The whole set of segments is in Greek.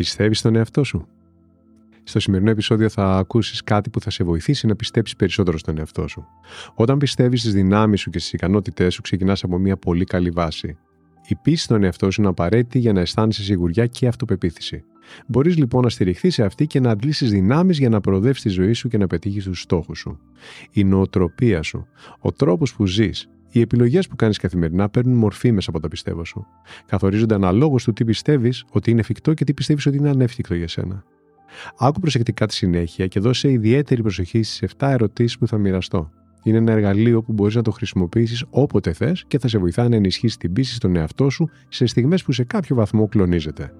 Πιστεύεις στον εαυτό σου; Στο σημερινό επεισόδιο θα ακούσεις κάτι που θα σε βοηθήσει να πιστέψεις περισσότερο στον εαυτό σου. Όταν πιστεύεις στις δυνάμεις σου και στις ικανότητές σου, ξεκινάς από μια πολύ καλή βάση. Η πίστη στον εαυτό σου είναι απαραίτητη για να αισθάνεσαι σιγουριά και αυτοπεποίθηση. Μπορείς λοιπόν να στηριχθείς σε αυτή και να αντλήσεις δυνάμεις για να προοδεύσεις τη ζωή σου και να πετύχεις τους στόχους σου. Η νοοτροπία σου, ο τρόπος που ζεις, οι επιλογές που κάνεις καθημερινά παίρνουν μορφή μέσα από τα πιστεύω σου. Καθορίζονται αναλόγως του τι πιστεύεις ότι είναι εφικτό και τι πιστεύεις ότι είναι ανέφικτο για σένα. Άκου προσεκτικά τη συνέχεια και δώσε ιδιαίτερη προσοχή στις 7 ερωτήσεις που θα μοιραστώ. Είναι ένα εργαλείο που μπορείς να το χρησιμοποιήσεις όποτε θες και θα σε βοηθά να ενισχύσεις την πίστη στον εαυτό σου σε στιγμές που σε κάποιο βαθμό κλονίζεται.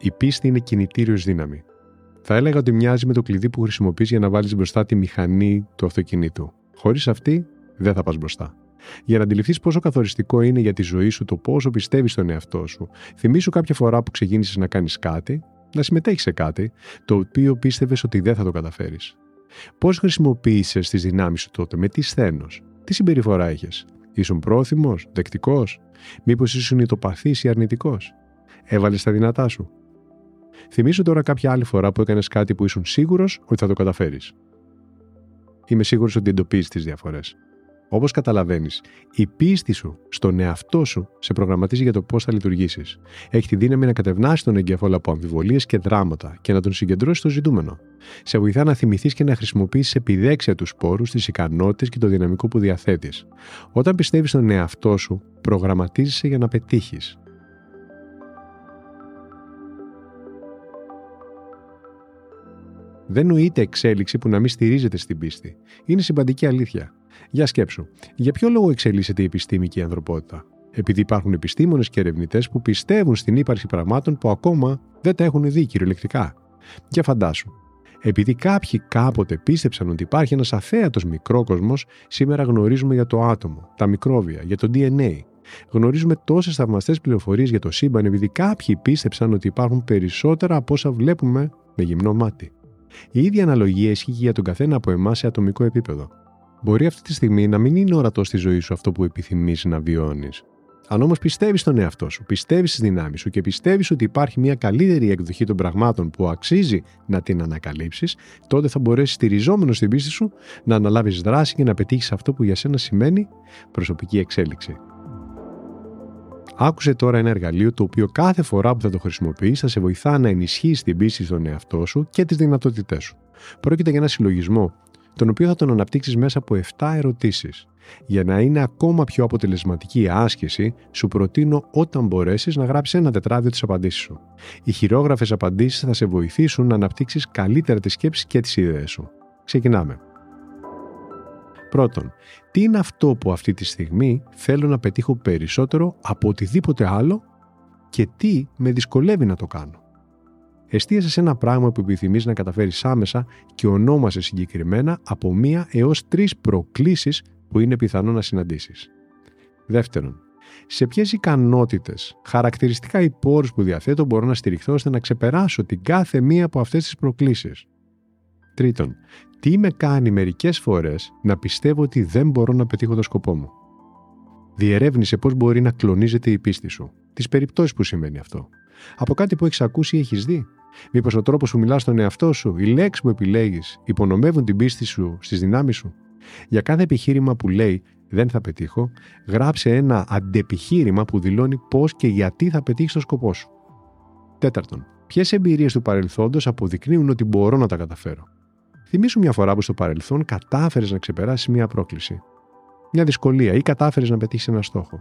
Η πίστη είναι κινητήριος δύναμη. Θα έλεγα ότι μοιάζει με το κλειδί που χρησιμοποιείς για να βάλεις μπροστά τη μηχανή του αυτοκινήτου. Χωρίς αυτή, δεν θα πας μπροστά. Για να αντιληφθείς πόσο καθοριστικό είναι για τη ζωή σου το πόσο πιστεύεις στον εαυτό σου, θυμήσου κάποια φορά που ξεκίνησες να κάνεις κάτι, να συμμετέχεις σε κάτι, το οποίο πίστευες ότι δεν θα το καταφέρεις. Πώς χρησιμοποίησες τις δυνάμεις σου τότε, με τι σθένος, τι συμπεριφορά είχες, ήσουν πρόθυμος, δεκτικός, μήπως ήσουν ητοπαθή ή αρνητικός. Έβαλες τα δυνατά σου. Θυμήσου τώρα κάποια άλλη φορά που έκανες κάτι που ήσουν σίγουρος ότι θα το καταφέρεις. Είμαι σίγουρος ότι εντοπίζεις τις διαφορές. Όπως καταλαβαίνεις, η πίστη σου στον εαυτό σου σε προγραμματίζει για το πώς θα λειτουργήσεις. Έχει τη δύναμη να κατευνάσει τον εγκέφαλο από αμφιβολίες και δράματα και να τον συγκεντρώσεις στο ζητούμενο. Σε βοηθά να θυμηθείς και να χρησιμοποιήσεις επιδέξια τους πόρους, τις ικανότητες και το δυναμικό που διαθέτεις. Όταν πιστεύεις στον εαυτό σου, προγραμματίζεσαι για να πετύχεις. Δεν νοείται εξέλιξη που να μην στηρίζεται στην πίστη. Είναι συμπαντική αλήθεια. Για σκέψου, για ποιο λόγο εξελίσσεται η επιστήμη και η ανθρωπότητα; Επειδή υπάρχουν επιστήμονες και ερευνητές που πιστεύουν στην ύπαρξη πραγμάτων που ακόμα δεν τα έχουν δει κυριολεκτικά. Για φαντάσου, επειδή κάποιοι κάποτε πίστεψαν ότι υπάρχει ένας αθέατος μικρό κόσμο, σήμερα γνωρίζουμε για το άτομο, τα μικρόβια, για το DNA. Γνωρίζουμε τόσες θαυμαστές πληροφορίες για το σύμπαν επειδή κάποιοι πίστεψαν ότι υπάρχουν περισσότερα από όσα βλέπουμε με γυμνό μάτι. Η ίδια αναλογία ισχύει και για τον καθένα από εμάς σε ατομικό επίπεδο. Μπορεί αυτή τη στιγμή να μην είναι ορατό στη ζωή σου αυτό που επιθυμείς να βιώνεις. Αν όμως πιστεύεις στον εαυτό σου, πιστεύεις στις δυνάμεις σου και πιστεύεις ότι υπάρχει μια καλύτερη εκδοχή των πραγμάτων που αξίζει να την ανακαλύψεις, τότε θα μπορέσεις στηριζόμενος στην πίστη σου να αναλάβεις δράση και να πετύχεις αυτό που για σένα σημαίνει προσωπική εξέλιξη. Άκουσε τώρα ένα εργαλείο το οποίο κάθε φορά που θα το χρησιμοποιείς θα σε βοηθά να ενισχύσει την πίστη στον εαυτό σου και τις δυνατότητές σου. Πρόκειται για ένα συλλογισμό, τον οποίο θα τον αναπτύξεις μέσα από 7 ερωτήσεις. Για να είναι ακόμα πιο αποτελεσματική η άσκηση, σου προτείνω όταν μπορέσεις να γράψεις ένα τετράδιο τι απαντήσει σου. Οι χειρόγραφες απαντήσεις θα σε βοηθήσουν να αναπτύξεις καλύτερα τις σκέψεις και τις ιδέες σου. Ξεκινάμε. Πρώτον, τι είναι αυτό που αυτή τη στιγμή θέλω να πετύχω περισσότερο από οτιδήποτε άλλο και τι με δυσκολεύει να το κάνω. Εστίασε σε ένα πράγμα που επιθυμείς να καταφέρεις άμεσα και ονόμασε συγκεκριμένα από μία έως τρεις προκλήσεις που είναι πιθανό να συναντήσεις. Δεύτερον, σε ποιες ικανότητες, χαρακτηριστικά ή πόρους που διαθέτω μπορώ να στηριχθώ ώστε να ξεπεράσω την κάθε μία από αυτές τις προκλήσεις; Τρίτον, τι με κάνει μερικές φορές να πιστεύω ότι δεν μπορώ να πετύχω το σκοπό μου; Διερεύνησε πώς μπορεί να κλονίζεται η πίστη σου. Τις περιπτώσεις που σημαίνει αυτό. Από κάτι που έχεις ακούσει ή έχεις δει; Μήπως ο τρόπος που μιλάς στον εαυτό σου, οι λέξεις που επιλέγεις, υπονομεύουν την πίστη σου στις δυνάμεις σου; Για κάθε επιχείρημα που λέει δεν θα πετύχω, γράψε ένα αντεπιχείρημα που δηλώνει πώς και γιατί θα πετύχεις το σκοπό σου. Τέταρτον, ποιες εμπειρίες του παρελθόντος αποδεικνύουν ότι μπορώ να τα καταφέρω; Θυμήσου μια φορά που στο παρελθόν κατάφερες να ξεπεράσεις μια πρόκληση. Μια δυσκολία ή κατάφερες να πετύχεις ένα στόχο.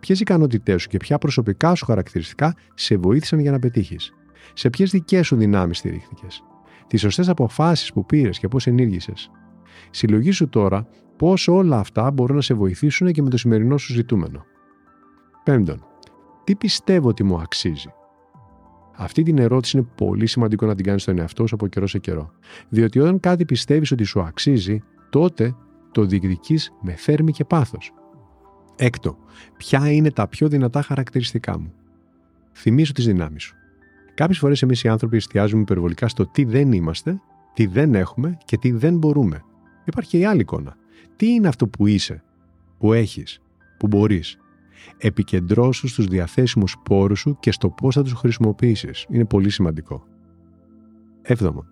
Ποιες ικανότητές σου και ποια προσωπικά σου χαρακτηριστικά σε βοήθησαν για να πετύχεις; Σε ποιες δικές σου δυνάμεις στηρίχθηκες; Τις σωστές αποφάσεις που πήρες και πώς ενήργησες; Συλλογήσου τώρα πώς όλα αυτά μπορούν να σε βοηθήσουν και με το σημερινό σου ζητούμενο. Πέμπτον, τι πιστεύω ότι μου αξίζει; Αυτή την ερώτηση είναι πολύ σημαντικό να την κάνεις στον εαυτό σου από καιρό σε καιρό. Διότι όταν κάτι πιστεύεις ότι σου αξίζει, τότε το διεκδικείς με θέρμη και πάθος. Έκτο, ποια είναι τα πιο δυνατά χαρακτηριστικά μου; Θυμήσου τις δυνάμεις σου. Κάποιες φορές εμείς οι άνθρωποι εστιάζουμε υπερβολικά στο τι δεν είμαστε, τι δεν έχουμε και τι δεν μπορούμε. Υπάρχει και η άλλη εικόνα. Τι είναι αυτό που είσαι, που έχεις, που μπορείς; Επικεντρώσου στους διαθέσιμους πόρους σου και στο πώς θα τους χρησιμοποιήσεις. Είναι πολύ σημαντικό. Έβδομο.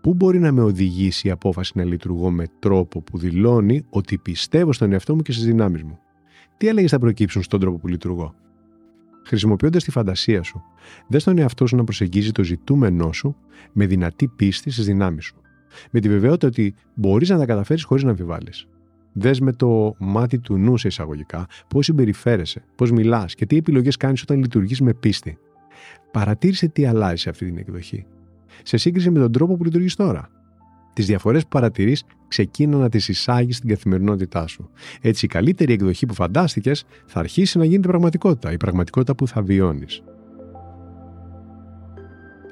Πού μπορεί να με οδηγήσει η απόφαση να λειτουργώ με τρόπο που δηλώνει ότι πιστεύω στον εαυτό μου και στις δυνάμεις μου; Τι έλεγες θα προκύψουν στον τρόπο που λειτουργώ; Χρησιμοποιώντας τη φαντασία σου, δες τον εαυτό σου να προσεγγίζει το ζητούμενό σου με δυνατή πίστη στις δυνάμεις σου. Με τη βεβαιότητα ότι μπορείς να τα καταφέρεις χωρίς να αμφιβάλλεις. Δες με το μάτι του νου σε εισαγωγικά πώς συμπεριφέρεσαι, πώς μιλάς και τι επιλογές κάνεις όταν λειτουργείς με πίστη. Παρατήρησε τι αλλάζει σε αυτή την εκδοχή. Σε σύγκριση με τον τρόπο που λειτουργείς τώρα. Τις διαφορές που παρατηρείς, ξεκίνα να τις εισάγεις στην καθημερινότητά σου. Έτσι, η καλύτερη εκδοχή που φαντάστηκες θα αρχίσει να γίνεται πραγματικότητα, η πραγματικότητα που θα βιώνεις.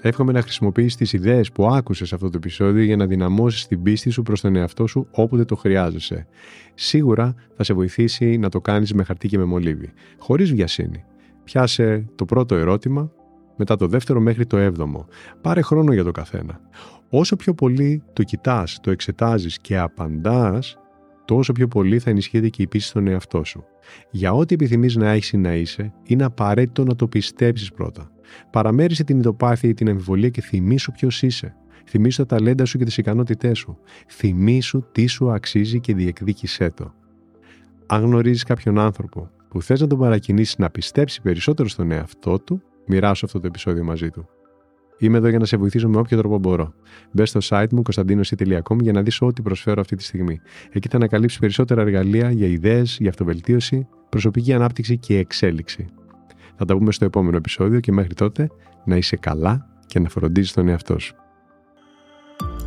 Εύχομαι να χρησιμοποιήσει τις ιδέες που άκουσες σε αυτό το επεισόδιο για να δυναμώσεις την πίστη σου προς τον εαυτό σου όποτε το χρειάζεσαι. Σίγουρα θα σε βοηθήσει να το κάνεις με χαρτί και με μολύβι, χωρίς βιασύνη. Πιάσε το πρώτο ερώτημα, μετά το δεύτερο μέχρι το έβδομο. Πάρε χρόνο για το καθένα. Όσο πιο πολύ το κοιτάς, το εξετάζεις και απαντάς, τόσο πιο πολύ θα ενισχύεται και η πίστη στον εαυτό σου. Για ό,τι επιθυμείς να έχεις να είσαι, είναι απαραίτητο να το πιστέψεις πρώτα. Παραμέρισε την ειδοπάθεια ή την αμφιβολία και θυμήσου ποιος είσαι. Θυμήσου τα ταλέντα σου και τις ικανότητές σου. Θυμήσου τι σου αξίζει και διεκδίκησέ το. Αν γνωρίζεις κάποιον άνθρωπο που θες να τον παρακινήσεις να πιστέψει περισσότερο στον εαυτό του, μοιράσου αυτό το επεισόδιο μαζί του. Είμαι εδώ για να σε βοηθήσω με όποιο τρόπο μπορώ. Μπε στο site μου κωνσταντίνο.com για να δεις ό,τι προσφέρω αυτή τη στιγμή. Εκεί θα ανακαλύψεις περισσότερα εργαλεία για ιδέες, για αυτοβελτίωση, προσωπική ανάπτυξη και εξέλιξη. Θα τα πούμε στο επόμενο επεισόδιο και μέχρι τότε να είσαι καλά και να φροντίζεις τον εαυτό σου.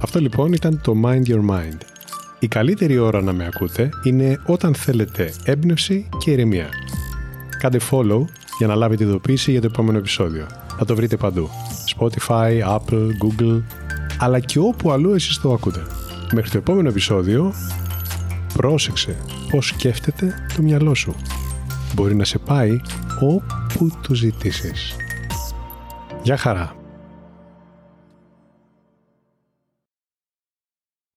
Αυτό λοιπόν ήταν το Mind Your Mind. Η καλύτερη ώρα να με ακούτε είναι όταν θέλετε έμπνευση και ηρεμία. Κάντε follow για να λάβετε ειδοποίηση για το επόμενο επεισόδιο. Θα το βρείτε παντού. Spotify, Apple, Google, αλλά και όπου αλλού εσείς το ακούτε. Μέχρι το επόμενο επεισόδιο, πρόσεξε πώς σκέφτεται το μυαλό σου. Μπορεί να σε πάει όπου το ζητήσεις. Γεια χαρά!